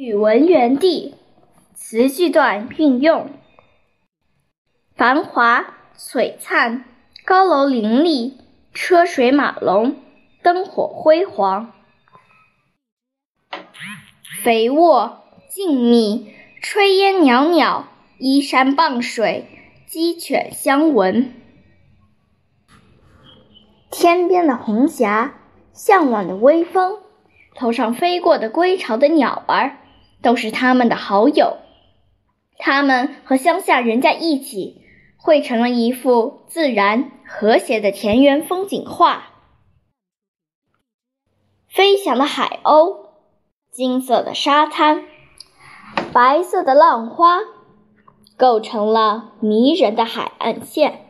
语文园地词句段运用：繁华璀璨，高楼林立，车水马龙，灯火辉煌；肥沃静谧，炊烟袅袅，依山傍水，鸡犬相闻。天边的红霞，向晚的微风，头上飞过的归巢的鸟儿。都是他们的好友，他们和乡下人在一起，绘成了一幅自然和谐的田园风景画。飞翔的海鸥，金色的沙滩，白色的浪花，构成了迷人的海岸线。